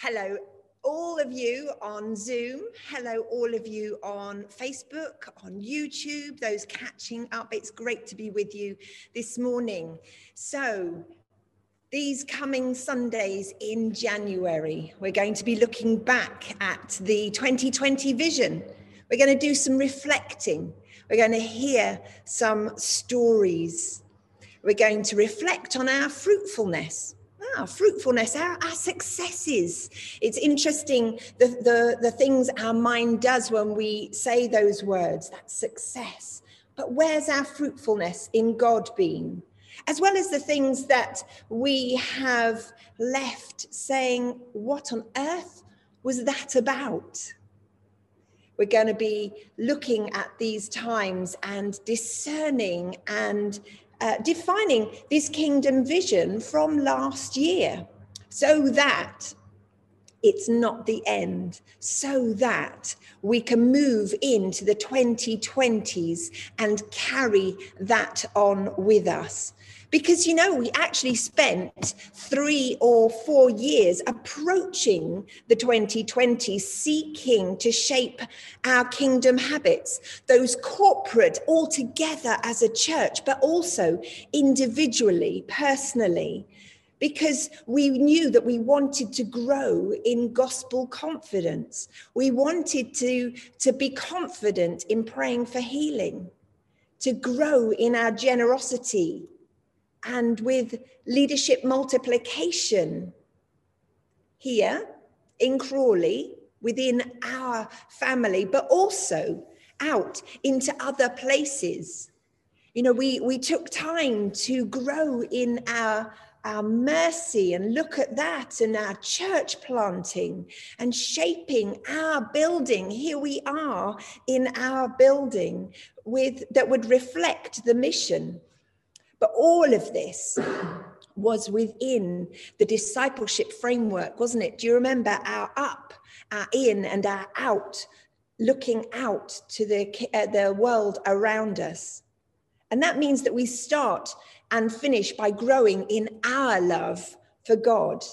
Hello, all of you on Zoom. Hello, all of you on Facebook, on YouTube, those catching up. It's great to be with you this morning. So, these coming Sundays in January, we're going to be looking back at the 2020 vision. We're going to do some reflecting. We're going to hear some stories. We're going to reflect on our fruitfulness our fruitfulness, our, our successes. It's interesting the, the, the things our mind does when we say those words, that success. But where's our fruitfulness in God been? As well as the things that we have left saying, What on earth was that about? We're going to be looking at these times and discerning and uh, defining this kingdom vision from last year so that it's not the end, so that we can move into the 2020s and carry that on with us. Because, you know, we actually spent three or four years approaching the 2020 seeking to shape our kingdom habits, those corporate all together as a church, but also individually, personally because we knew that we wanted to grow in gospel confidence. We wanted to, to be confident in praying for healing, to grow in our generosity, and with leadership multiplication here in Crawley within our family, but also out into other places. You know, we, we took time to grow in our, our mercy and look at that and our church planting and shaping our building. Here we are in our building with that would reflect the mission but all of this was within the discipleship framework, wasn't it? Do you remember our up, our in, and our out, looking out to the, uh, the world around us? And that means that we start and finish by growing in our love for God.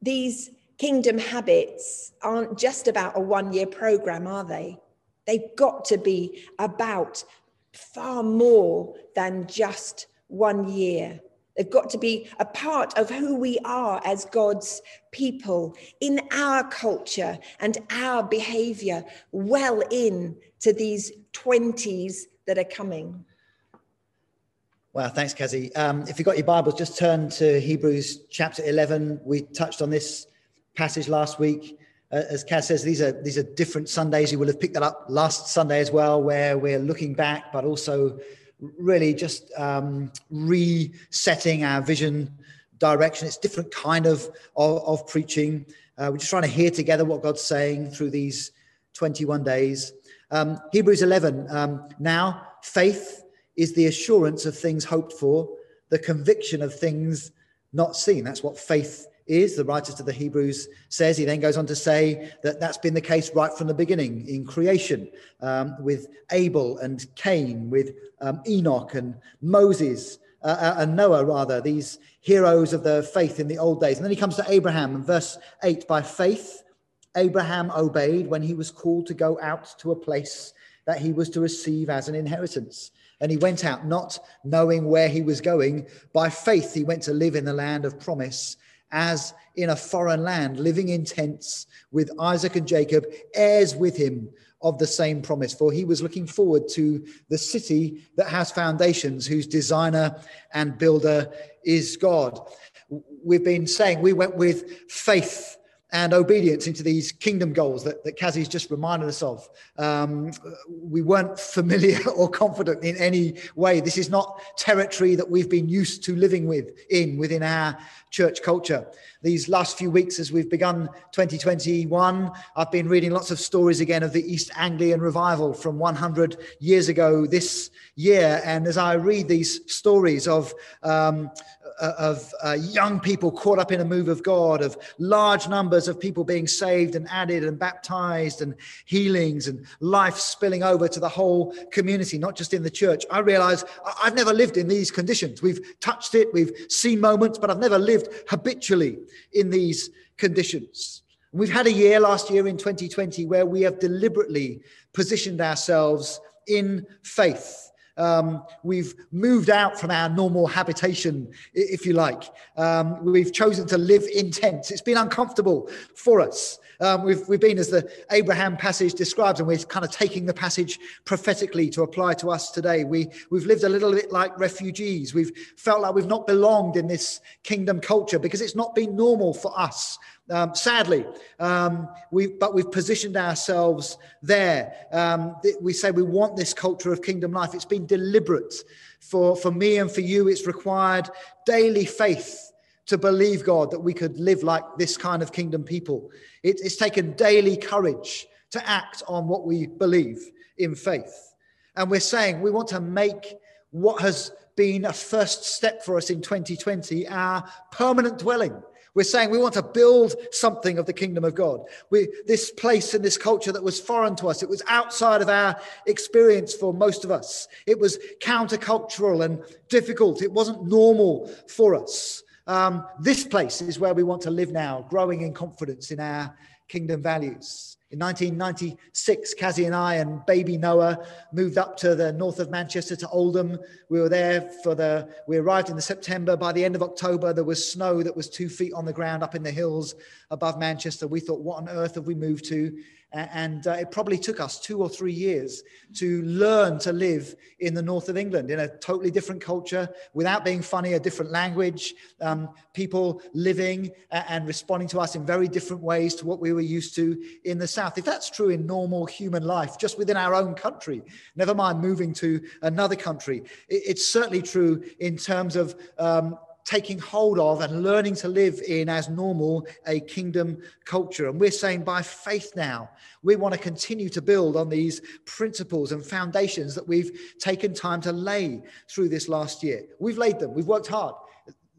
These kingdom habits aren't just about a one year program, are they? They've got to be about far more than just one year. They've got to be a part of who we are as God's people in our culture and our behavior well in to these 20s that are coming. Wow, thanks, Kazi. Um, if you've got your Bibles, just turn to Hebrews chapter 11. We touched on this passage last week as Kaz says, these are these are different Sundays. You will have picked that up last Sunday as well, where we're looking back, but also really just um, resetting our vision direction. It's different kind of of, of preaching. Uh, we're just trying to hear together what God's saying through these 21 days. Um, Hebrews 11. Um, now, faith is the assurance of things hoped for, the conviction of things not seen. That's what faith is, the writer to the Hebrews says. He then goes on to say that that's been the case right from the beginning in creation um, with Abel and Cain, with um, Enoch and Moses uh, uh, and Noah, rather, these heroes of the faith in the old days. And then he comes to Abraham in verse 8 by faith, Abraham obeyed when he was called to go out to a place that he was to receive as an inheritance. And he went out not knowing where he was going. By faith, he went to live in the land of promise as in a foreign land, living in tents with Isaac and Jacob, heirs with him of the same promise. For he was looking forward to the city that has foundations, whose designer and builder is God. We've been saying we went with faith and obedience into these kingdom goals that, that Kazi's just reminded us of. Um, we weren't familiar or confident in any way. This is not territory that we've been used to living with in within our church culture. These last few weeks, as we've begun 2021, I've been reading lots of stories again of the East Anglian revival from 100 years ago this year. And as I read these stories of um, of uh, young people caught up in a move of God, of large numbers numbers of people being saved and added and baptized and healings and life spilling over to the whole community, not just in the church, I realize I've never lived in these conditions. We've touched it, we've seen moments, but I've never lived habitually in these conditions. We've had a year last year in 2020 where we have deliberately positioned ourselves in faith. Um, we've moved out from our normal habitation, if you like. Um, we've chosen to live in tents. It's been uncomfortable for us. Um, we've, we've been, as the Abraham passage describes, and we're kind of taking the passage prophetically to apply to us today. We, we've lived a little bit like refugees. We've felt like we've not belonged in this kingdom culture because it's not been normal for us um, sadly, um, we, but we've positioned ourselves there. Um, we say we want this culture of kingdom life. It's been deliberate. For, for me and for you, it's required daily faith to believe, God, that we could live like this kind of kingdom people. It, it's taken daily courage to act on what we believe in faith. And we're saying we want to make what has been a first step for us in 2020 our permanent dwelling we're saying we want to build something of the kingdom of God. We, this place and this culture that was foreign to us, it was outside of our experience for most of us. It was countercultural and difficult. It wasn't normal for us. Um, this place is where we want to live now, growing in confidence in our kingdom values. In 1996, Kazzy and I and baby Noah moved up to the north of Manchester to Oldham. We were there for the, we arrived in the September. By the end of October, there was snow that was two feet on the ground up in the hills above Manchester. We thought, what on earth have we moved to? And uh, it probably took us two or three years to learn to live in the north of England in a totally different culture, without being funny, a different language, um, people living and responding to us in very different ways to what we were used to in the south. If that's true in normal human life, just within our own country, never mind moving to another country, it's certainly true in terms of um, taking hold of and learning to live in as normal a kingdom culture. And we're saying by faith now, we want to continue to build on these principles and foundations that we've taken time to lay through this last year. We've laid them, we've worked hard.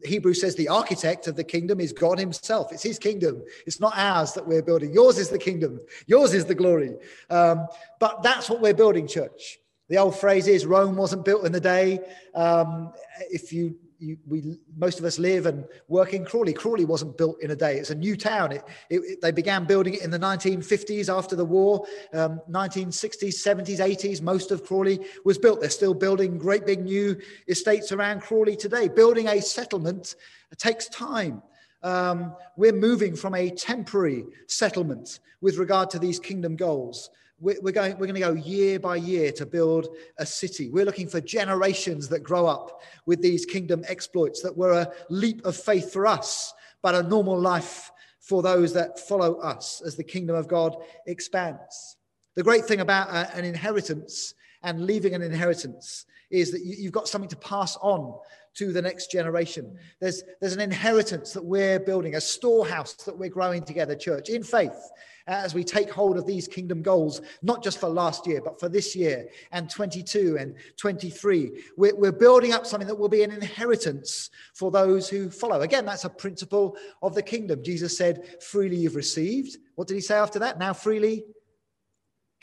Hebrew says the architect of the kingdom is God himself. It's his kingdom. It's not ours that we're building. Yours is the kingdom. Yours is the glory. Um, but that's what we're building, church. The old phrase is Rome wasn't built in a day. Um, if you you, we most of us live and work in Crawley. Crawley wasn't built in a day. It's a new town. It, it, it, they began building it in the 1950s after the war, um, 1960s, 70s, 80s. Most of Crawley was built. They're still building great big new estates around Crawley today. Building a settlement takes time. Um, we're moving from a temporary settlement with regard to these kingdom goals we're going, we're going to go year by year to build a city. We're looking for generations that grow up with these kingdom exploits that were a leap of faith for us, but a normal life for those that follow us as the kingdom of God expands. The great thing about uh, an inheritance and leaving an inheritance is that you've got something to pass on to the next generation. There's, there's an inheritance that we're building, a storehouse that we're growing together, church, in faith uh, as we take hold of these kingdom goals, not just for last year, but for this year and 22 and 23. We're, we're building up something that will be an inheritance for those who follow. Again, that's a principle of the kingdom. Jesus said, freely you've received. What did he say after that? Now freely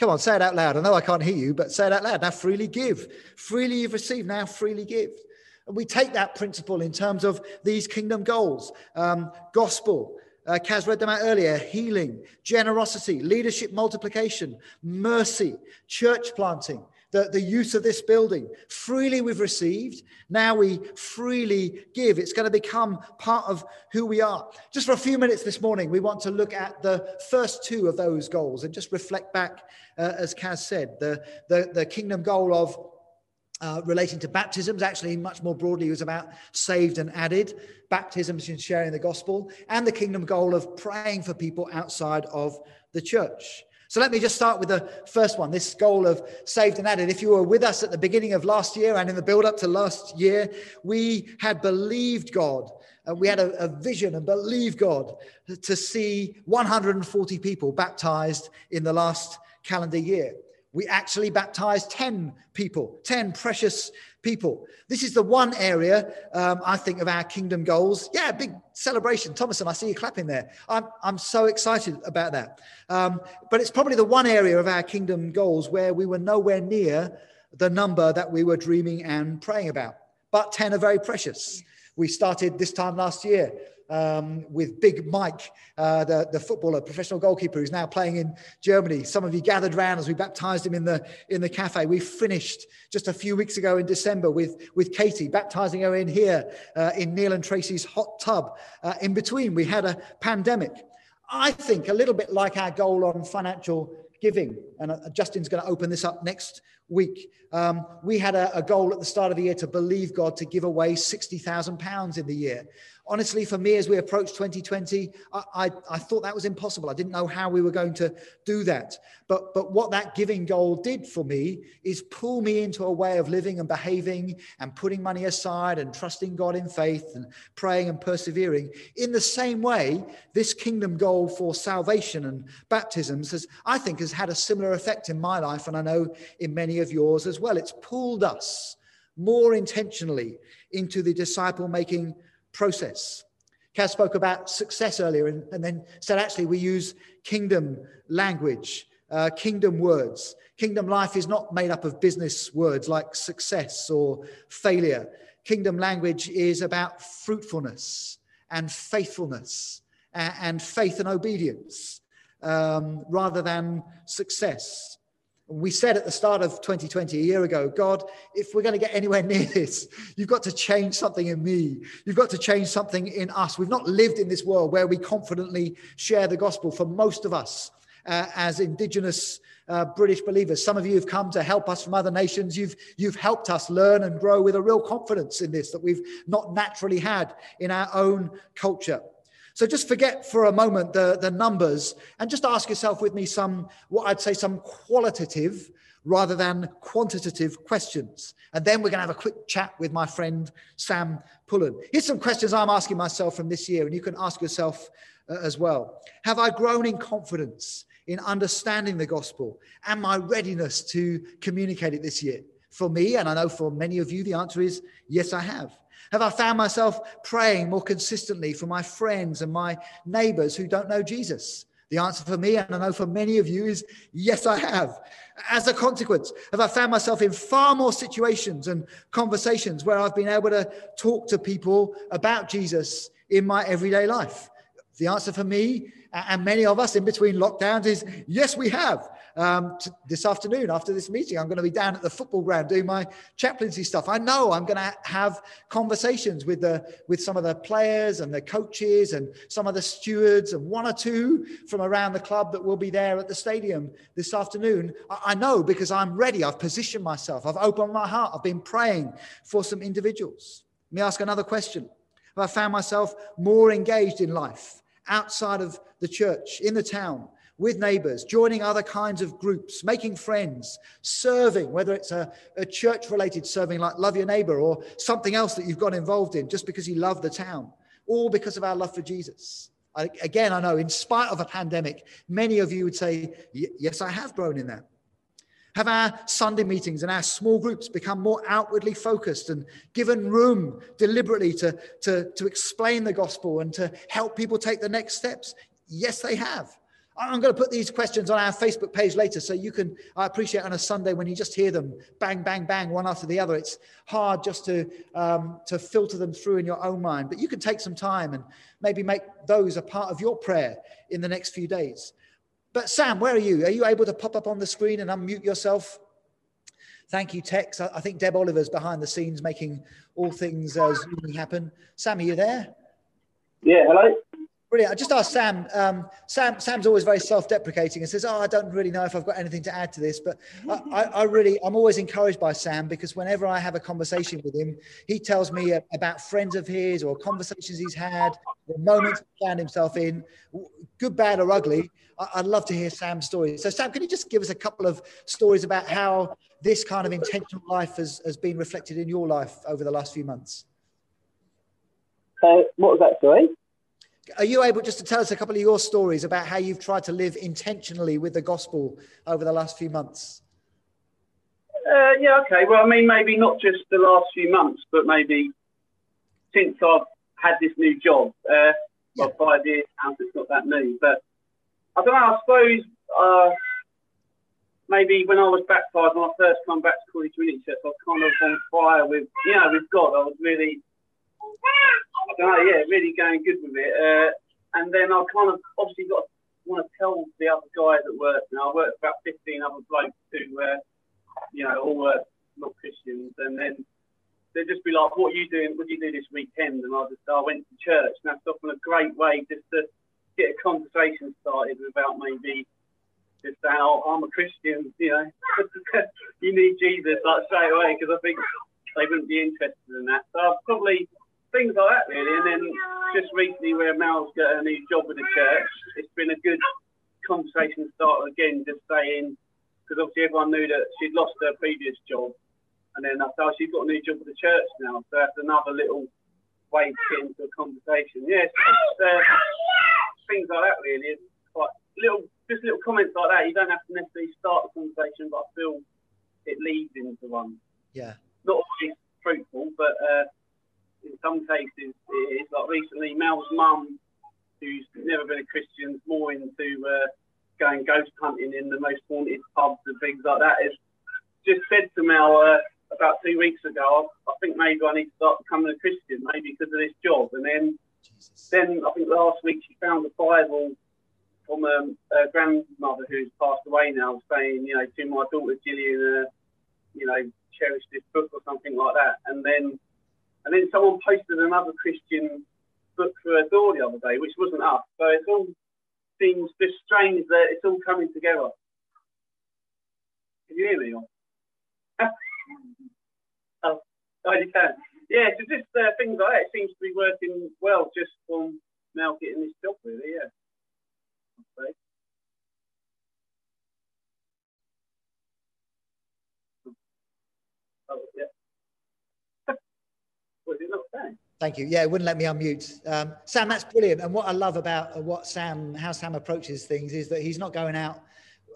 Come on, say it out loud. I know I can't hear you, but say it out loud. Now, freely give. Freely you've received, now freely give. And we take that principle in terms of these kingdom goals um, gospel, uh, Kaz read them out earlier healing, generosity, leadership multiplication, mercy, church planting, the, the use of this building. Freely we've received, now we freely give. It's going to become part of who we are. Just for a few minutes this morning, we want to look at the first two of those goals and just reflect back, uh, as Kaz said, the, the, the kingdom goal of uh, relating to baptisms, actually, much more broadly, was about saved and added. Baptisms and sharing the gospel, and the kingdom goal of praying for people outside of the church. So let me just start with the first one this goal of saved and added. If you were with us at the beginning of last year and in the build up to last year, we had believed God. and we had a, a vision and believed God to see 140 people baptized in the last calendar year. We actually baptized 10 people, 10 precious people. This is the one area um, I think of our kingdom goals. Yeah, big celebration. Thomason, I see you clapping there. I'm, I'm so excited about that. Um, but it's probably the one area of our kingdom goals where we were nowhere near the number that we were dreaming and praying about. But 10 are very precious. We started this time last year um, with Big Mike, uh, the, the footballer, professional goalkeeper who's now playing in Germany. Some of you gathered around as we baptized him in the, in the cafe. We finished just a few weeks ago in December with, with Katie, baptizing her in here uh, in Neil and Tracy's hot tub. Uh, in between, we had a pandemic. I think a little bit like our goal on financial giving, and uh, Justin's going to open this up next week. Um, we had a, a, goal at the start of the year to believe God to give away £60,000 in the year honestly, for me, as we approach 2020, I, I, I, thought that was impossible. I didn't know how we were going to do that. But, but what that giving goal did for me is pull me into a way of living and behaving and putting money aside and trusting God in faith and praying and persevering. In the same way, this kingdom goal for salvation and baptisms has, I think, has had a similar effect in my life, and I know in many of yours as well. It's pulled us more intentionally into the disciple making process. Kaz spoke about success earlier and, and, then said actually we use kingdom language, uh, kingdom words. Kingdom life is not made up of business words like success or failure. Kingdom language is about fruitfulness and faithfulness and, and faith and obedience um, rather than success. We said at the start of 2020, a year ago, God, if we're going to get anywhere near this, you've got to change something in me. You've got to change something in us. We've not lived in this world where we confidently share the gospel for most of us uh, as Indigenous uh, British believers. Some of you have come to help us from other nations. You've, you've helped us learn and grow with a real confidence in this that we've not naturally had in our own culture. So just forget for a moment the, the numbers and just ask yourself with me some, what I'd say, some qualitative rather than quantitative questions. And then we're going to have a quick chat with my friend Sam Pullen. Here's some questions I'm asking myself from this year, and you can ask yourself uh, as well. Have I grown in confidence in understanding the gospel and my readiness to communicate it this year? For me, and I know for many of you, the answer is yes, I have. Have I found myself praying more consistently for my friends and my neighbors who don't know Jesus? The answer for me, and I know for many of you, is yes, I have. As a consequence, have I found myself in far more situations and conversations where I've been able to talk to people about Jesus in my everyday life? The answer for me and many of us in between lockdowns is yes, we have. Um, t- this afternoon, after this meeting, I'm going to be down at the football ground doing my chaplaincy stuff. I know I'm going to have conversations with the with some of the players and the coaches and some of the stewards and one or two from around the club that will be there at the stadium this afternoon. I, I know because I'm ready. I've positioned myself. I've opened my heart. I've been praying for some individuals. Let me ask another question. Have I found myself more engaged in life? outside of the church, in the town, with neighbors, joining other kinds of groups, making friends, serving, whether it's a, a church related serving like Love Your Neighbor or something else that you've got involved in just because you love the town, all because of our love for Jesus. I, again, I know in spite of a pandemic, many of you would say, Yes, I have grown in that. Have our Sunday meetings and our small groups become more outwardly focused and given room deliberately to, to, to explain the gospel and to help people take the next steps? Yes, they have. I'm going to put these questions on our Facebook page later so you can. I appreciate on a Sunday when you just hear them bang, bang, bang, one after the other. It's hard just to, um, to filter them through in your own mind, but you can take some time and maybe make those a part of your prayer in the next few days. But Sam, where are you? Are you able to pop up on the screen and unmute yourself? Thank you, Tex. I think Deb Oliver's behind the scenes making all things uh, happen. Sam, are you there? Yeah, hello. Brilliant. I just asked Sam. Um, Sam. Sam's always very self-deprecating and says, "Oh, I don't really know if I've got anything to add to this." But I, I, really, I'm always encouraged by Sam because whenever I have a conversation with him, he tells me about friends of his or conversations he's had, the moments he found himself in, good, bad, or ugly. I'd love to hear Sam's story. So, Sam, can you just give us a couple of stories about how this kind of intentional life has, has been reflected in your life over the last few months? Uh, what was that, sorry? Are you able just to tell us a couple of your stories about how you've tried to live intentionally with the gospel over the last few months? Uh, yeah, okay. Well, I mean, maybe not just the last few months, but maybe since I've had this new job. Uh, Yeah. well, five years now, it's not that new. But I don't know. I suppose uh, maybe when I was baptised, when I first come back to College Community Church, I was kind of on fire with, you know, with God. I was really, Don't know, yeah, really going good with it. Uh, and then I kind of obviously got want to tell the other guys at work. Know, I work with about 15 other blokes who, uh, you know, all work not Christians, and then they'd just be like, "What are you doing? What do you do this weekend?" And I just, I went to church, and that's often a great way just to get a conversation started without maybe just saying, "Oh, I'm a Christian," you know, you need Jesus like straight away because I think they wouldn't be interested in that. So I've probably things like that really, and then just recently where Mel's got a new job with the church, it's been a good conversation starter again, just saying because obviously everyone knew that she'd lost her previous job, and then I thought she's got a new job with the church now, so that's another little way to get into a conversation. Yeah, it's just, uh, things like that really. It's quite little, just little comments like that. You don't have to necessarily start the conversation, but I feel it leads into one. Yeah. Not always fruitful, but uh, in some cases it is. Like recently, Mel's mum, who's never been a Christian, more into uh, going ghost hunting in the most haunted pubs and things like that, has just said to Mel uh, about two weeks ago, I, I think maybe I need to start becoming a Christian, maybe because of this job. And then, Jesus. then I think last week she found a Bible from um, a grandmother who's passed away now, saying, you know, to my daughter Gillian, uh, you know, cherish this book or something like that. And then, and then someone posted another Christian book for her door the other day, which wasn't us. So it all seems just strange that it's all coming together. Can you hear me? Oh, oh, you can. Yeah, so just uh, things like that. It seems to be working well just from now getting this job, really. Yeah. Okay. Oh, yeah. Was it not saying? Thank you. Yeah, it wouldn't let me unmute. Um, Sam, that's brilliant. And what I love about uh, what Sam, how Sam approaches things is that he's not going out.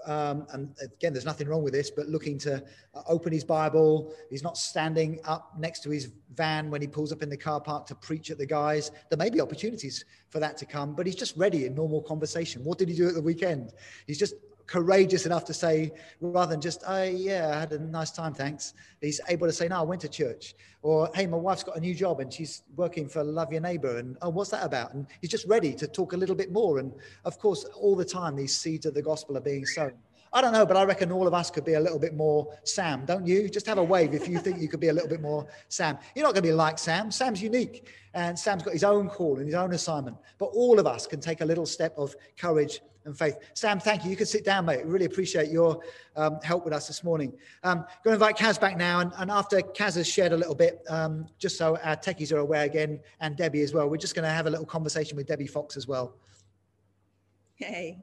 Um, and again, there's nothing wrong with this, but looking to uh, open his Bible. He's not standing up next to his van when he pulls up in the car park to preach at the guys. There may be opportunities for that to come, but he's just ready in normal conversation. What did he do at the weekend? He's just courageous enough to say, rather than just, oh, yeah, I had a nice time, thanks. He's able to say, no, I went to church. Or, hey, my wife's got a new job and she's working for Love Your Neighbor. And, oh, what's that about? And he's just ready to talk a little bit more. And of course, all the time, these seeds of the gospel are being sown. I don't know, but I reckon all of us could be a little bit more Sam, don't you? Just have a wave if you think you could be a little bit more Sam. You're not going to be like Sam. Sam's unique and Sam's got his own call and his own assignment. But all of us can take a little step of courage and faith. Sam, thank you. You can sit down, mate. Really appreciate your um, help with us this morning. Um, going to invite Kaz back now. And, and after Kaz has shared a little bit, um, just so our techies are aware again, and Debbie as well, we're just going to have a little conversation with Debbie Fox as well. Okay.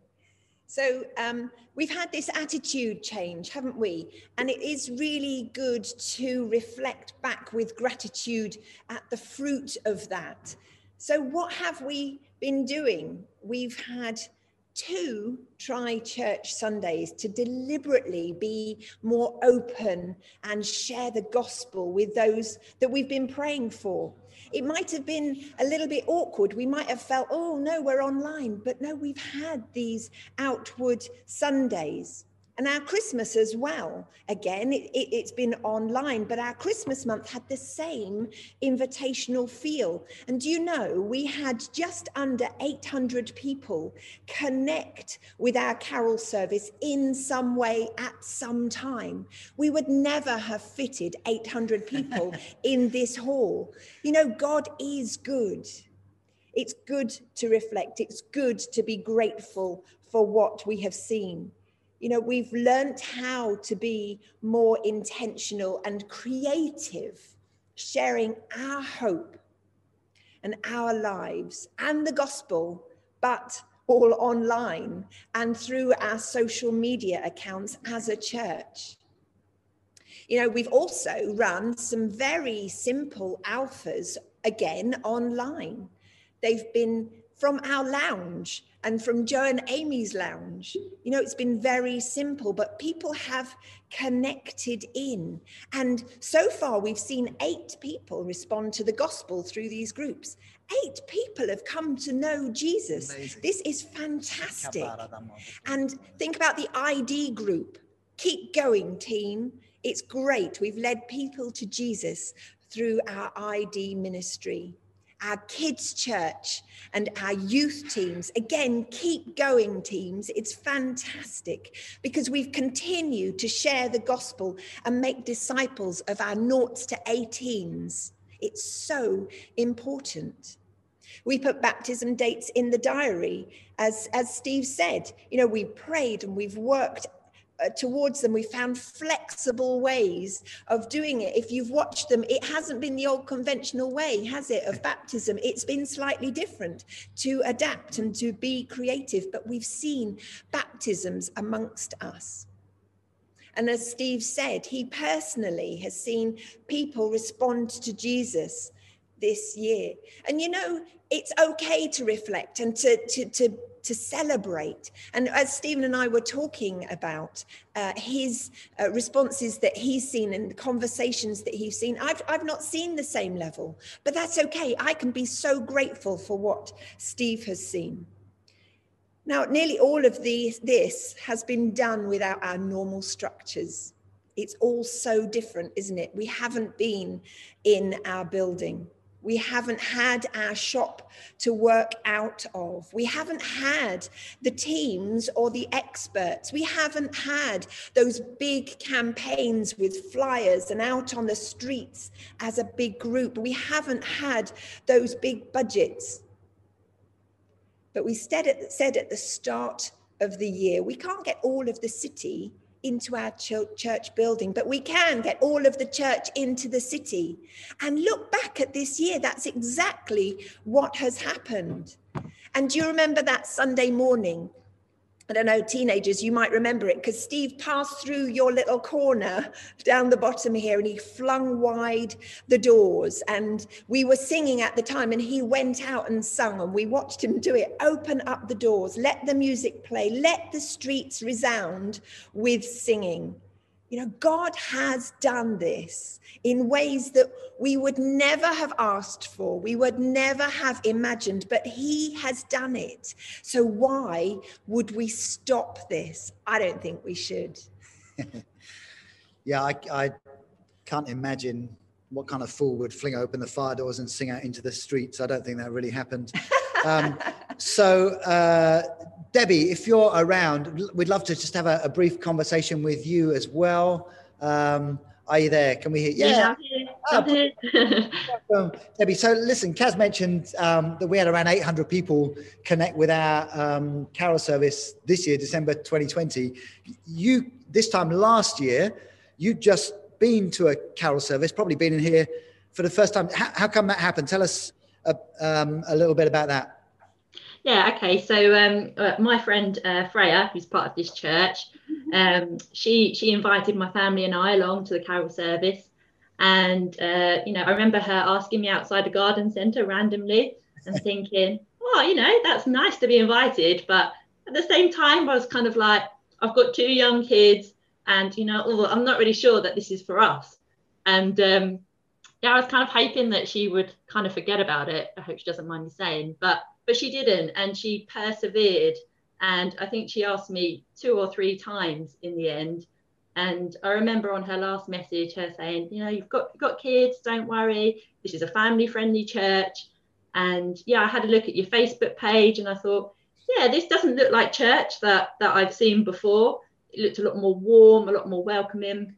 So um, we've had this attitude change, haven't we? And it is really good to reflect back with gratitude at the fruit of that. So, what have we been doing? We've had two try church Sundays to deliberately be more open and share the gospel with those that we've been praying for. It might have been a little bit awkward. We might have felt, oh no, we're online. But no, we've had these outward Sundays. And our Christmas as well. Again, it, it, has been online, but our Christmas month had the same invitational feel. And do you know, we had just under 800 people connect with our carol service in some way at some time. We would never have fitted 800 people in this hall. You know, God is good. It's good to reflect, it's good to be grateful for what we have seen you know, we've learnt how to be more intentional and creative, sharing our hope and our lives and the gospel, but all online and through our social media accounts as a church. You know, we've also run some very simple alphas again online. They've been from our lounge and from Joe and Amy's lounge. You know, it's been very simple, but people have connected in. And so far, we've seen eight people respond to the gospel through these groups. Eight people have come to know Jesus. Amazing. This is fantastic. And think about the ID group. Keep going, team. It's great. We've led people to Jesus through our ID ministry our kids' church, and our youth teams. Again, keep going, teams. It's fantastic because we've continued to share the gospel and make disciples of our noughts to 18s. It's so important. We put baptism dates in the diary. As, as Steve said, you know, we prayed and we've worked uh, towards them. We found flexible ways of doing it. If you've watched them, it hasn't been the old conventional way, has it, of baptism? It's been slightly different to adapt and to be creative, but we've seen baptisms amongst us. And as Steve said, he personally has seen people respond to Jesus this year. And you know, it's okay to reflect and to, to, to to celebrate. And as Stephen and I were talking about uh, his uh, responses that he's seen and the conversations that he's seen, I've, I've not seen the same level, but that's okay. I can be so grateful for what Steve has seen. Now, nearly all of the, this has been done without our normal structures. It's all so different, isn't it? We haven't been in our building. We haven't had our shop to work out of. We haven't had the teams or the experts. We haven't had those big campaigns with flyers and out on the streets as a big group. We haven't had those big budgets. But we said at, the start of the year, we can't get all of the city into our church building, but we can get all of the church into the city. And look back at this year, that's exactly what has happened. And do you remember that Sunday morning I don't know, teenagers, you might remember it because Steve passed through your little corner down the bottom here and he flung wide the doors. And we were singing at the time and he went out and sung and we watched him do it. Open up the doors, let the music play, let the streets resound with singing. You know, God has done this in ways that we would never have asked for, we would never have imagined, but He has done it. So, why would we stop this? I don't think we should. yeah, I, I can't imagine what kind of fool would fling open the fire doors and sing out into the streets. I don't think that really happened. Um, so, uh, Debbie, if you're around, we'd love to just have a, a brief conversation with you as well. Um, are you there? Can we hear? Yeah, yeah oh, Debbie. So listen, Kaz mentioned um, that we had around 800 people connect with our um, carol service this year, December 2020. You this time last year, you'd just been to a carol service, probably been in here for the first time. How, how come that happened? Tell us a, um, a little bit about that. Yeah, okay. So um, uh, my friend uh, Freya, who's part of this church, um, she she invited my family and I along to the carol service, and uh, you know I remember her asking me outside the garden centre randomly and thinking, oh, you know that's nice to be invited, but at the same time I was kind of like, I've got two young kids, and you know oh, I'm not really sure that this is for us, and um, yeah, I was kind of hoping that she would kind of forget about it. I hope she doesn't mind me saying, but but she didn't and she persevered. And i think she asked me two or three times in the end. And i remember on her last message her saying you know you've got you've got kids don't worry. This is a family friendly church. And yeah i had a look at your facebook page and i thought yeah this doesn't look like church that that i've seen before. It looked a lot more warm a lot more welcoming.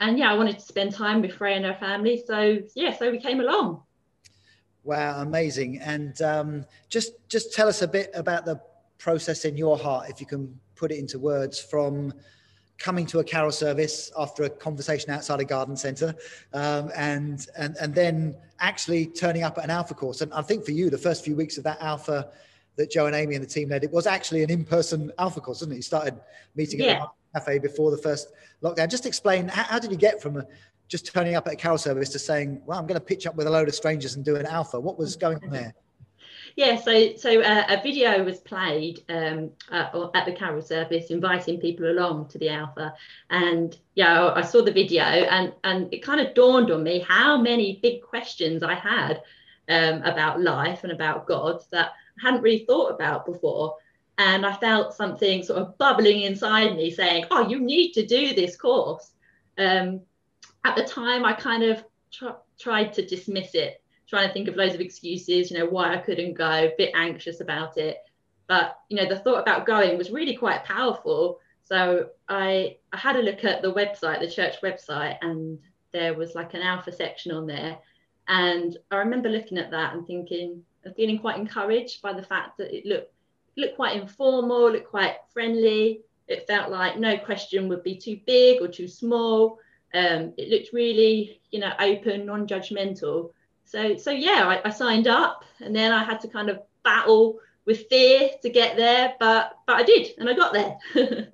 And yeah i wanted to spend time with Freya and her family so yeah so we came along Wow, amazing! And um, just just tell us a bit about the process in your heart, if you can put it into words, from coming to a carol service after a conversation outside a garden centre, um, and and and then actually turning up at an alpha course. And I think for you, the first few weeks of that alpha that Joe and Amy and the team led, it was actually an in-person alpha course, wasn't it? You started meeting yeah. at the cafe before the first lockdown. Just explain how, how did you get from a just turning up at a carol service to saying, well, I'm going to pitch up with a load of strangers and do an alpha. What was going on there? yeah, so so uh, a video was played um, at, at, the carol service, inviting people along to the Alpha, and yeah, I saw the video, and and it kind of dawned on me how many big questions I had um, about life and about God that I hadn't really thought about before, and I felt something sort of bubbling inside me saying, "Oh, you need to do this course." Um, at the time, I kind of tr- tried to dismiss it trying to think of loads of excuses, you know, why I couldn't go, a bit anxious about it. But, you know, the thought about going was really quite powerful. So I, I had a look at the website, the church website, and there was like an alpha section on there. And I remember looking at that and thinking, and feeling quite encouraged by the fact that it looked, looked quite informal, looked quite friendly. It felt like no question would be too big or too small. Um, it looked really, you know, open, non-judgmental. So so yeah I, I, signed up and then i had to kind of battle with fear to get there but but i did and i got there.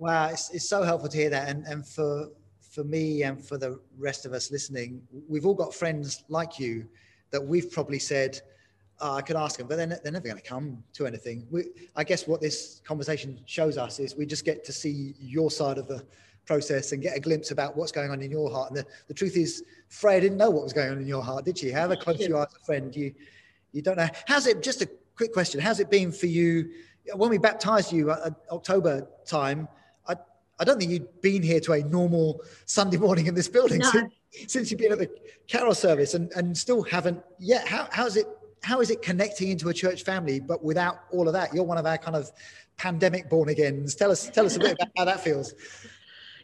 Wow it's, it's so helpful to hear that. And and for for me and for the rest of us listening we've all got friends like you that we've probably said oh, I could ask them, but they're, they're never going to come to anything. We, I guess what this conversation shows us is we just get to see your side of the process and get a glimpse about what's going on in your heart. And the, the truth is, Freya didn't know what was going on in your heart, did she? However close you are as a friend, you you don't know. How's it? Just a quick question. How's it been for you when we baptized you at October time? I I don't think you'd been here to a normal Sunday morning in this building no. since, since you've been at the carol service and and still haven't yet. How how's it? How is it connecting into a church family, but without all of that? You're one of our kind of pandemic born agains. Tell us tell us a bit about how that feels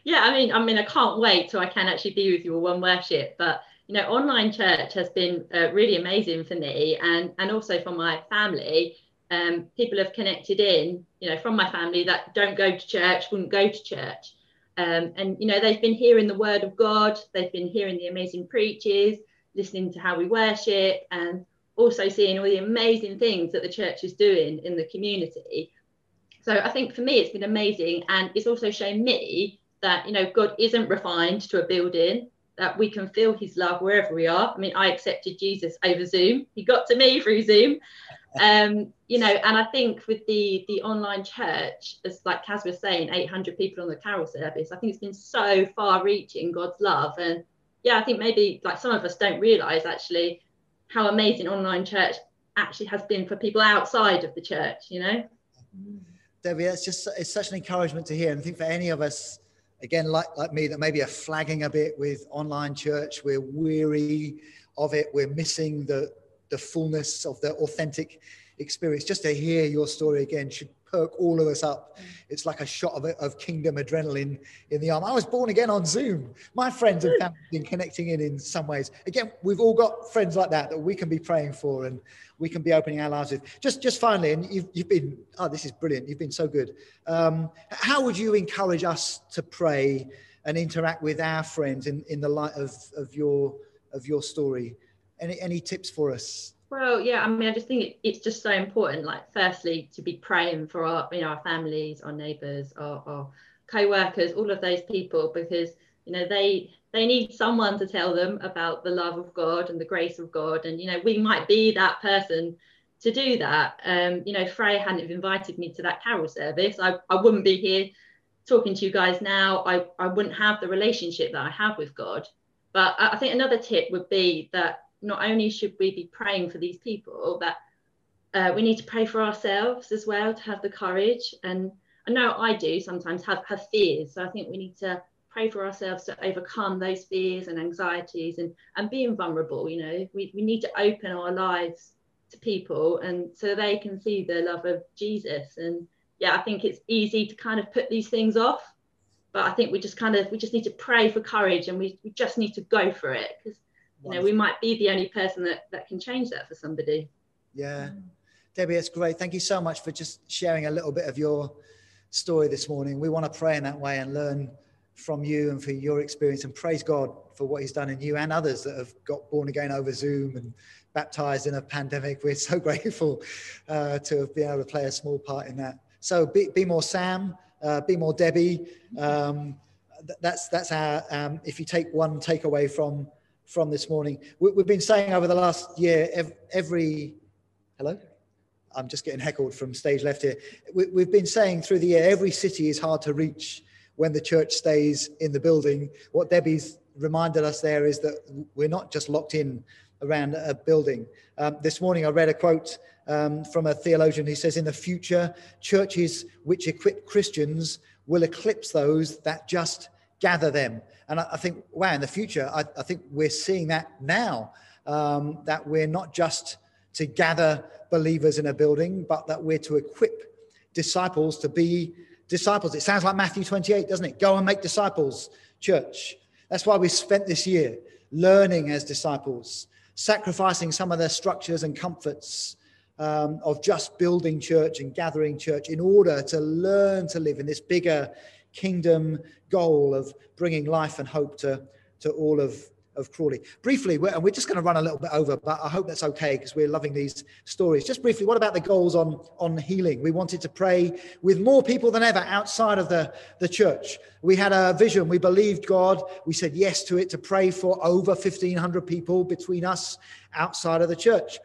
yeah, I mean, I mean, I can't wait till I can actually be with you all one worship. But you know, online church has been uh, really amazing for me, and and also for my family. Um, people have connected in, you know, from my family that don't go to church, wouldn't go to church, um, and you know, they've been hearing the word of God, they've been hearing the amazing preachers, listening to how we worship, and also seeing all the amazing things that the church is doing in the community. So I think for me, it's been amazing, and it's also shown me that you know God isn't refined to a building that we can feel his love wherever we are. I mean, I accepted Jesus over Zoom. He got to me through Zoom. Um, you know, and I think with the the online church, as like Kaz was saying, 800 people on the carol service, I think it's been so far reaching God's love. And yeah, I think maybe like some of us don't realize actually how amazing online church actually has been for people outside of the church, you know? Debbie, it's just it's such an encouragement to hear. And I think for any of us again, like, like me, that maybe are flagging a bit with online church. We're weary of it. We're missing the, the fullness of the authentic experience. Just to hear your story again should perk all of us up. It's like a shot of, of kingdom adrenaline in the arm. I was born again on Zoom. My friends and family have been connecting in in some ways. Again, we've all got friends like that that we can be praying for and we can be opening our lives with. Just, just finally, and you've, you've been, oh, this is brilliant. You've been so good. Um, how would you encourage us to pray and interact with our friends in, in the light of, of your, of your story? Any, any tips for us? Well, yeah, I mean, I just think it, it's just so important. Like, firstly, to be praying for our, you know, our families, our neighbours, our, our co-workers, all of those people, because you know they they need someone to tell them about the love of God and the grace of God, and you know, we might be that person to do that. Um, you know, Freya hadn't invited me to that carol service, I, I wouldn't be here talking to you guys now. I, I wouldn't have the relationship that I have with God. But I think another tip would be that not only should we be praying for these people, but uh, we need to pray for ourselves as well to have the courage. And I know I do sometimes have, have fears. So I think we need to pray for ourselves to overcome those fears and anxieties and, and being vulnerable. You know, we, we need to open our lives to people and so they can see the love of Jesus. And yeah, I think it's easy to kind of put these things off. But I think we just kind of we just need to pray for courage and we, we just need to go for it because you know we might be the only person that that can change that for somebody. Yeah. Debbie it's great. Thank you so much for just sharing a little bit of your story this morning. We want to pray in that way and learn from you and for your experience and praise god for what he's done in you and others that have got born again over zoom and baptized in a pandemic. We're so grateful uh, to have been able to play a small part in that. So be, be more sam uh, be more debbie. Um, that's that's our um, if you take one takeaway from from this morning. We, have been saying over the last year, every Hello? I'm just getting heckled from stage left here. We, have been saying through the year, every city is hard to reach when the church stays in the building. What Debbie's reminded us there is that we're not just locked in around a building. Um, this morning I read a quote um, from a theologian who says, In the future, churches which equip Christians will eclipse those that just gather them. And I, I think, wow, in the future, I, I think we're seeing that now, um, that we're not just to gather believers in a building, but that we're to equip disciples to be disciples. It sounds like Matthew 28, doesn't it? Go and make disciples, church. That's why we spent this year learning as disciples, sacrificing some of the structures and comforts um, of just building church and gathering church in order to learn to live in this bigger kingdom goal of bringing life and hope to, to all of of Crawley. Briefly, we're, and we're just going to run a little bit over, but I hope that's okay because we're loving these stories. Just briefly, what about the goals on, on healing? We wanted to pray with more people than ever outside of the, the church. We had a vision. We believed God. We said yes to it to pray for over 1,500 people between us outside of the church.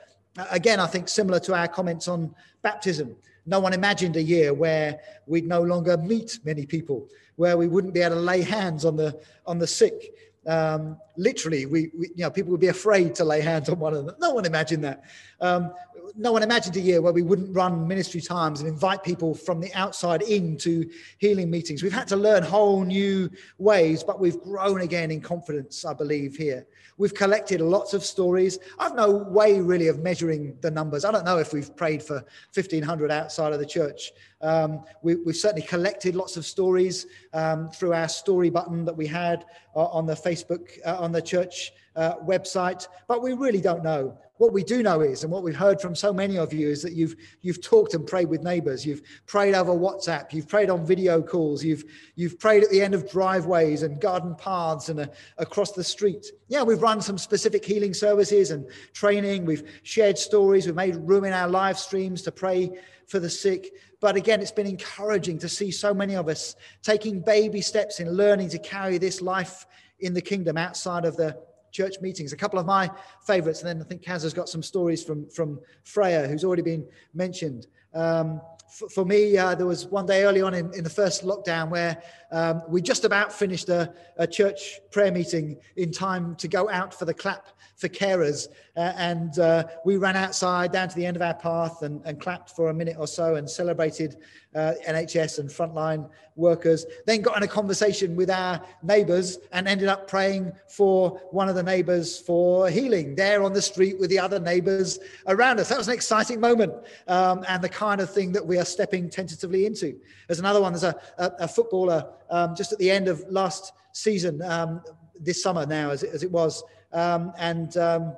Again, I think similar to our comments on baptism. No one imagined a year where we'd no longer meet many people, where we wouldn't be able to lay hands on the on the sick, um, literally, we, we, you know, people would be afraid to lay hands on one another. No one imagined that. Um, no one imagined a year where we wouldn't run ministry times and invite people from the outside into healing meetings. We've had to learn whole new ways, but we've grown again in confidence, I believe, here. We've collected lots of stories. I've no way really of measuring the numbers. I don't know if we've prayed for 1,500 outside of the church. Um, we, have certainly collected lots of stories um, through our story button that we had uh, on the Facebook, uh, on the church uh, website, but we really don't know. What we do know is, and what we've heard from so many of you, is that you've you've talked and prayed with neighbours. You've prayed over WhatsApp. You've prayed on video calls. You've you've prayed at the end of driveways and garden paths and uh, across the street. Yeah, we've run some specific healing services and training. We've shared stories. We've made room in our live streams to pray for the sick. But again, it's been encouraging to see so many of us taking baby steps in learning to carry this life in the kingdom outside of the church meetings. A couple of my favorites, and then I think Kaz has got some stories from, from Freya, who's already been mentioned. Um, for, for, me, uh, there was one day early on in, in the first lockdown where um, we just about finished a, a, church prayer meeting in time to go out for the clap for carers. Uh, and uh, we ran outside down to the end of our path and, and clapped for a minute or so and celebrated uh, NHS and frontline workers. Then got in a conversation with our neighbours and ended up praying for one of the neighbours for healing there on the street with the other neighbours around us. That was an exciting moment um, and the kind of thing that we are stepping tentatively into. There's another one. There's a, a, a footballer um, just at the end of last season, um, this summer now, as it, as it was. Um, and um,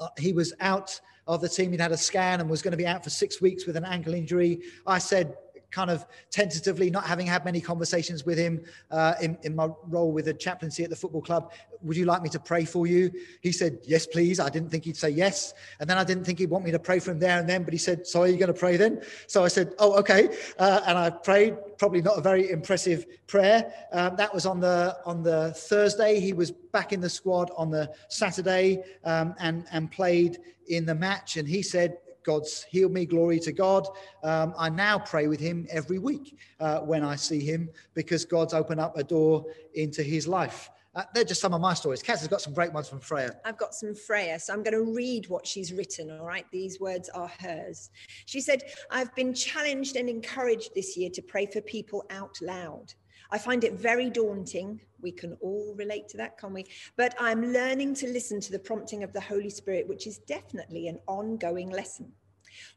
uh, he was out of the team. He'd had a scan and was going to be out for six weeks with an ankle injury. I said, kind of tentatively, not having had many conversations with him uh, in, in my role with the chaplaincy at the football club. Would you like me to pray for you? He said, Yes, please. I didn't think he'd say yes. And then I didn't think he'd want me to pray for him there and then, but he said, So are you going to pray then? So I said, Oh, okay. Uh, and I prayed, probably not a very impressive prayer. Um, that was on the on the Thursday. He was back in the squad on the Saturday um, and, and played in the match. And he said, God's healed me, glory to God. Um, I now pray with him every week uh, when I see him because God's opened up a door into his life. Uh, they're just some of my stories. Kaz has got some great ones from Freya. I've got some Freya, so I'm going to read what she's written. All right, these words are hers. She said, I've been challenged and encouraged this year to pray for people out loud. I find it very daunting. We can all relate to that, can't we? But I'm learning to listen to the prompting of the Holy Spirit, which is definitely an ongoing lesson.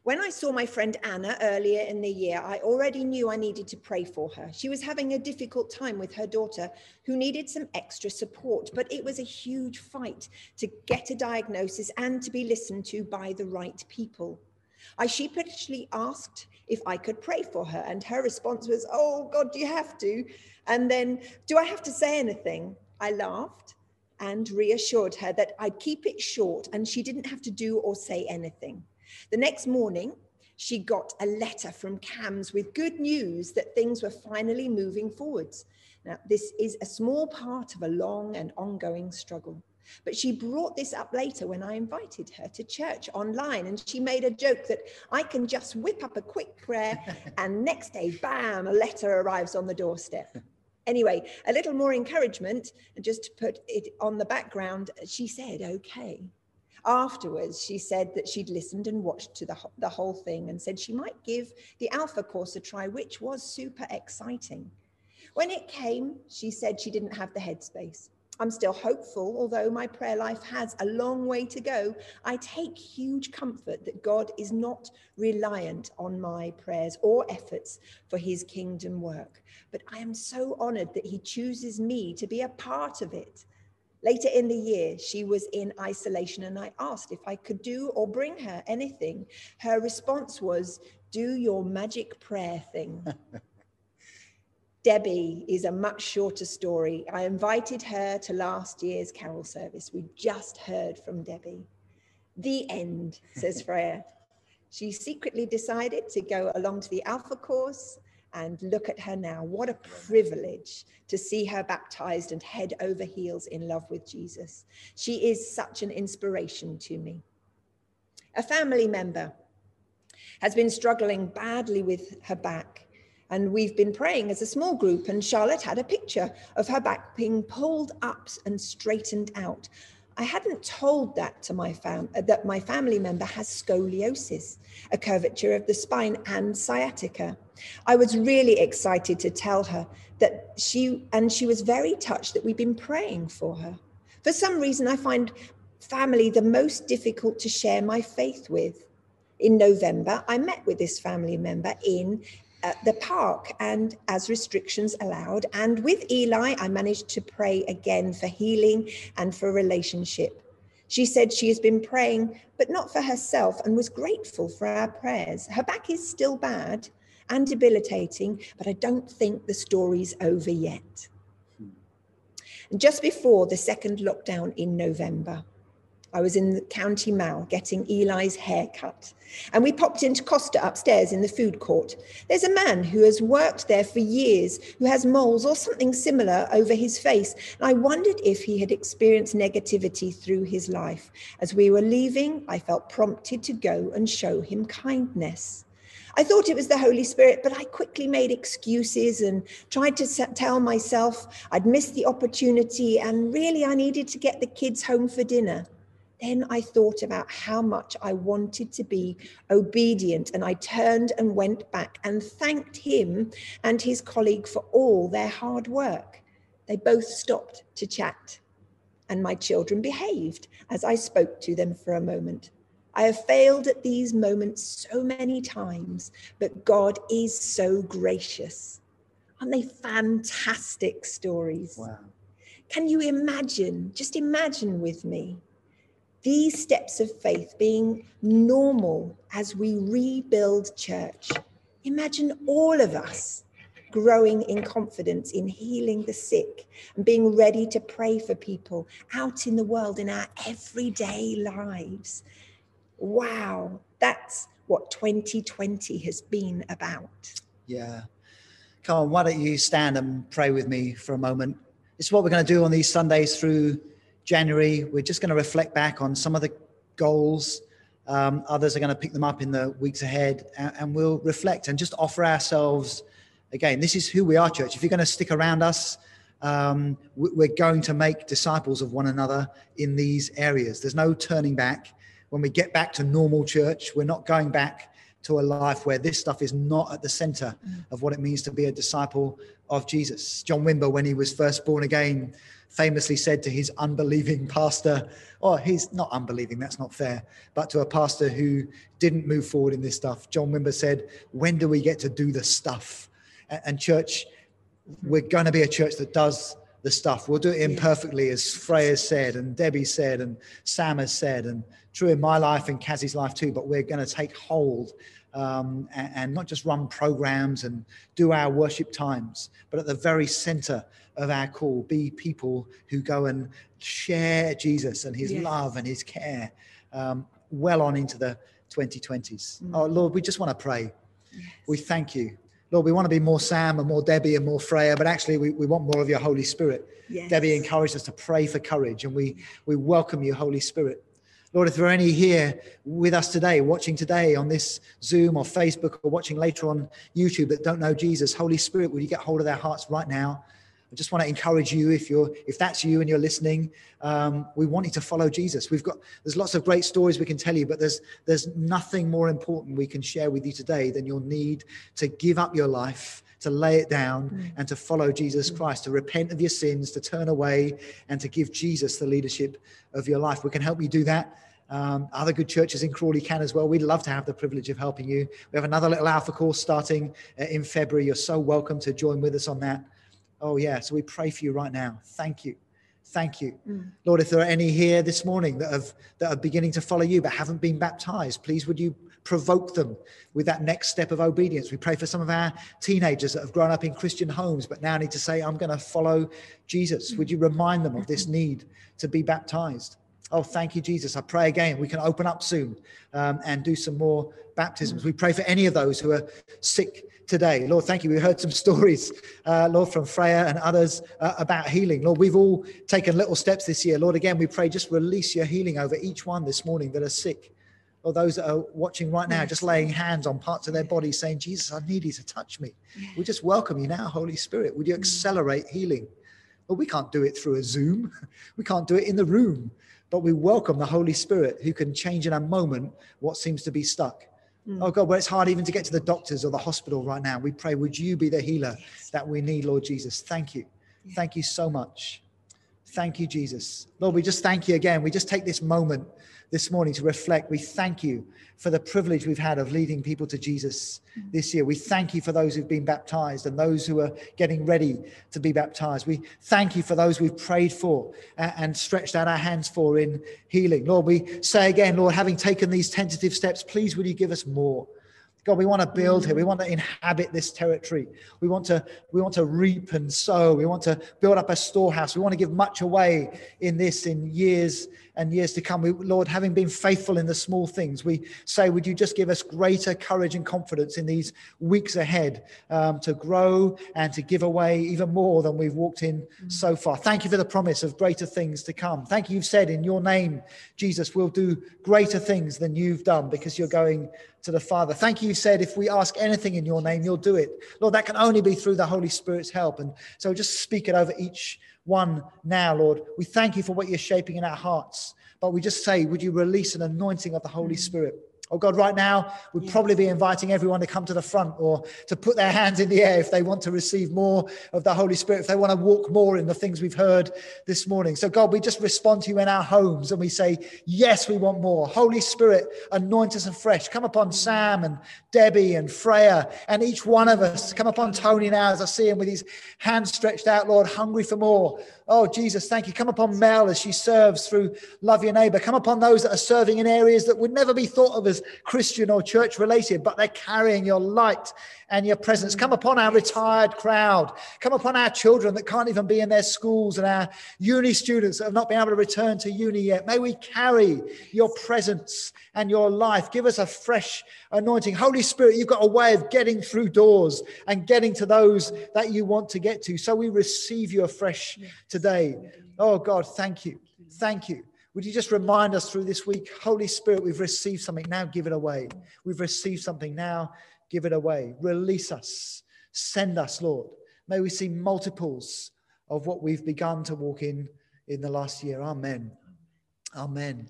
When I saw my friend Anna earlier in the year, I already knew I needed to pray for her. She was having a difficult time with her daughter who needed some extra support, but it was a huge fight to get a diagnosis and to be listened to by the right people. I sheepishly asked if I could pray for her, and her response was, Oh, God, do you have to? And then, Do I have to say anything? I laughed and reassured her that I'd keep it short and she didn't have to do or say anything. The next morning, she got a letter from CAMHS with good news that things were finally moving forwards. Now, this is a small part of a long and ongoing struggle. But she brought this up later when I invited her to church online. And she made a joke that I can just whip up a quick prayer, and next day, bam, a letter arrives on the doorstep. Anyway, a little more encouragement, and just to put it on the background, she said, okay. Afterwards, she said that she'd listened and watched to the, the whole thing and said she might give the Alpha course a try, which was super exciting. When it came, she said she didn't have the headspace. I'm still hopeful, although my prayer life has a long way to go. I take huge comfort that God is not reliant on my prayers or efforts for his kingdom work. But I am so honored that he chooses me to be a part of it. Later in the year, she was in isolation, and I asked if I could do or bring her anything. Her response was, Do your magic prayer thing. Debbie is a much shorter story. I invited her to last year's carol service. We just heard from Debbie. The end, says Freya. She secretly decided to go along to the Alpha course and look at her now. What a privilege to see her baptized and head over heels in love with Jesus. She is such an inspiration to me. A family member has been struggling badly with her back. And we've been praying as a small group, and Charlotte had a picture of her back being pulled up and straightened out. I hadn't told that to my fam uh, that my family member has scoliosis, a curvature of the spine and sciatica. I was really excited to tell her that she, and she was very touched that we'd been praying for her. For some reason, I find family the most difficult to share my faith with. In November, I met with this family member in uh, the park and as restrictions allowed. And with Eli, I managed to pray again for healing and for relationship. She said she has been praying, but not for herself, and was grateful for our prayers. Her back is still bad, and debilitating, but I don't think the story's over yet. And just before the second lockdown in November, I was in the County Mall getting Eli's hair cut. And we popped into Costa upstairs in the food court. There's a man who has worked there for years who has moles or something similar over his face. And I wondered if he had experienced negativity through his life. As we were leaving, I felt prompted to go and show him kindness. I thought it was the Holy Spirit, but I quickly made excuses and tried to tell myself I'd missed the opportunity and really I needed to get the kids home for dinner. Then I thought about how much I wanted to be obedient, and I turned and went back and thanked him and his colleague for all their hard work. They both stopped to chat, and my children behaved as I spoke to them for a moment. I have failed at these moments so many times, but God is so gracious. Aren't they fantastic stories? Wow. Can you imagine, just imagine with me, these steps of faith being normal as we rebuild church? Imagine all of us growing in confidence in healing the sick and being ready to pray for people out in the world in our everyday lives wow, that's what 2020 has been about. Yeah. Come on, why don't you stand and pray with me for a moment? It's what we're going to do on these Sundays through January. We're just going to reflect back on some of the goals. Um, others are going to pick them up in the weeks ahead, and, and we'll reflect and just offer ourselves again. This is who we are, church. If you're going to stick around us, um, we're going to make disciples of one another in these areas. There's no turning back when we get back to normal church, we're not going back to a life where this stuff is not at the center mm. of what it means to be a disciple of Jesus. John Wimber, when he was first born again, famously said to his unbelieving pastor, oh, he's not unbelieving, that's not fair, but to a pastor who didn't move forward in this stuff, John Wimber said, when do we get to do the stuff? And church, we're going to be a church that does the stuff. We'll do it imperfectly, as Freya said, and Debbie said, and Sam has said, and true in my life and Kazzy's life too. But we're going to take hold um, and, and, not just run programs and do our worship times, but at the very center of our call, be people who go and share Jesus and his yes. love and his care um, well on into the 2020s. Mm. Oh, Lord, we just want to pray. Yes. We thank you Lord, we want to be more Sam and more Debbie and more Freya, but actually we, we want more of your Holy Spirit. Yes. Debbie encouraged us to pray for courage, and we, we welcome you, Holy Spirit. Lord, if there are any here with us today, watching today on this Zoom or Facebook or watching later on YouTube that don't know Jesus, Holy Spirit, will you get hold of their hearts right now? I just want to encourage you if you're if that's you and you're listening, um, we want you to follow Jesus. We've got there's lots of great stories we can tell you, but there's there's nothing more important we can share with you today than your need to give up your life to lay it down mm. and to follow Jesus Christ, to repent of your sins, to turn away, and to give Jesus the leadership of your life. We can help you do that. Um, other good churches in Crawley can as well. We'd love to have the privilege of helping you. We have another little Alpha course starting uh, in February. You're so welcome to join with us on that. Oh, yeah. So we pray for you right now. Thank you. Thank you. Mm. Lord, if there are any here this morning that have that are beginning to follow you but haven't been baptized, please would you provoke them with that next step of obedience. We pray for some of our teenagers that have grown up in Christian homes but now need to say, I'm going to follow Jesus. Would you remind them of this need to be baptized? Oh, thank you, Jesus. I pray again. We can open up soon um, and do some more baptisms. We pray for any of those who are sick today. Lord, thank you. We heard some stories, uh, Lord, from Freya and others uh, about healing. Lord, we've all taken little steps this year. Lord, again, we pray just release your healing over each one this morning that are sick. Or those that are watching right now, just laying hands on parts of their body, saying, Jesus, I need you to touch me. We just welcome you now, Holy Spirit. Would you accelerate healing? Well, we can't do it through a Zoom. We can't do it in the room, but we welcome the Holy Spirit who can change in a moment what seems to be stuck. Mm. Oh God, where it's hard even to get to the doctors or the hospital right now, we pray, would you be the healer yes. that we need, Lord Jesus? Thank you. Yeah. Thank you so much. Thank you, Jesus. Lord, we just thank you again. We just take this moment this morning to reflect. We thank you for the privilege we've had of leading people to Jesus this year. We thank you for those who've been baptized and those who are getting ready to be baptized. We thank you for those we've prayed for uh, and stretched out our hands for in healing. Lord, we say again, Lord, having taken these tentative steps, please will you give us more? God, we want to build here. We want to inhabit this territory. We want to, we want to reap and sow. We want to build up a storehouse. We want to give much away in this in years and years to come. We, Lord, having been faithful in the small things, we say, would you just give us greater courage and confidence in these weeks ahead um, to grow and to give away even more than we've walked in so far. Thank you for the promise of greater things to come. Thank you, you've said in your name, Jesus, we'll do greater things than you've done because you're going to the Father. Thank you, you said, if we ask anything in your name, you'll do it. Lord, that can only be through the Holy Spirit's help. And so just speak it over each one now, Lord. We thank you for what you're shaping in our hearts. But we just say, would you release an anointing of the Holy mm. Spirit? Oh God, right now, we'd yes. probably be inviting everyone to come to the front or to put their hands in the air if they want to receive more of the Holy Spirit, if they want to walk more in the things we've heard this morning. So, God, we just respond to you in our homes and we say, Yes, we want more. Holy Spirit, anoint us afresh. Come upon mm. Sam and Debbie and Freya and each one of us. Come upon Tony now as I see him with his hands stretched out, Lord, hungry for more. Oh, Jesus, thank you. Come upon Mel as she serves through Love Your Neighbor. Come upon those that are serving in areas that would never be thought of as Christian or church related, but they're carrying your light and your presence. Come upon our retired crowd. Come upon our children that can't even be in their schools and our uni students that have not been able to return to uni yet. May we carry your presence and your life. Give us a fresh anointing. Holy Spirit, you've got a way of getting through doors and getting to those that you want to get to. So we receive you afresh today today. Oh God, thank you. Thank you. Would you just remind us through this week, Holy Spirit, we've received something, now give it away. We've received something, now give it away. Release us. Send us, Lord. May we see multiples of what we've begun to walk in in the last year. Amen. Amen.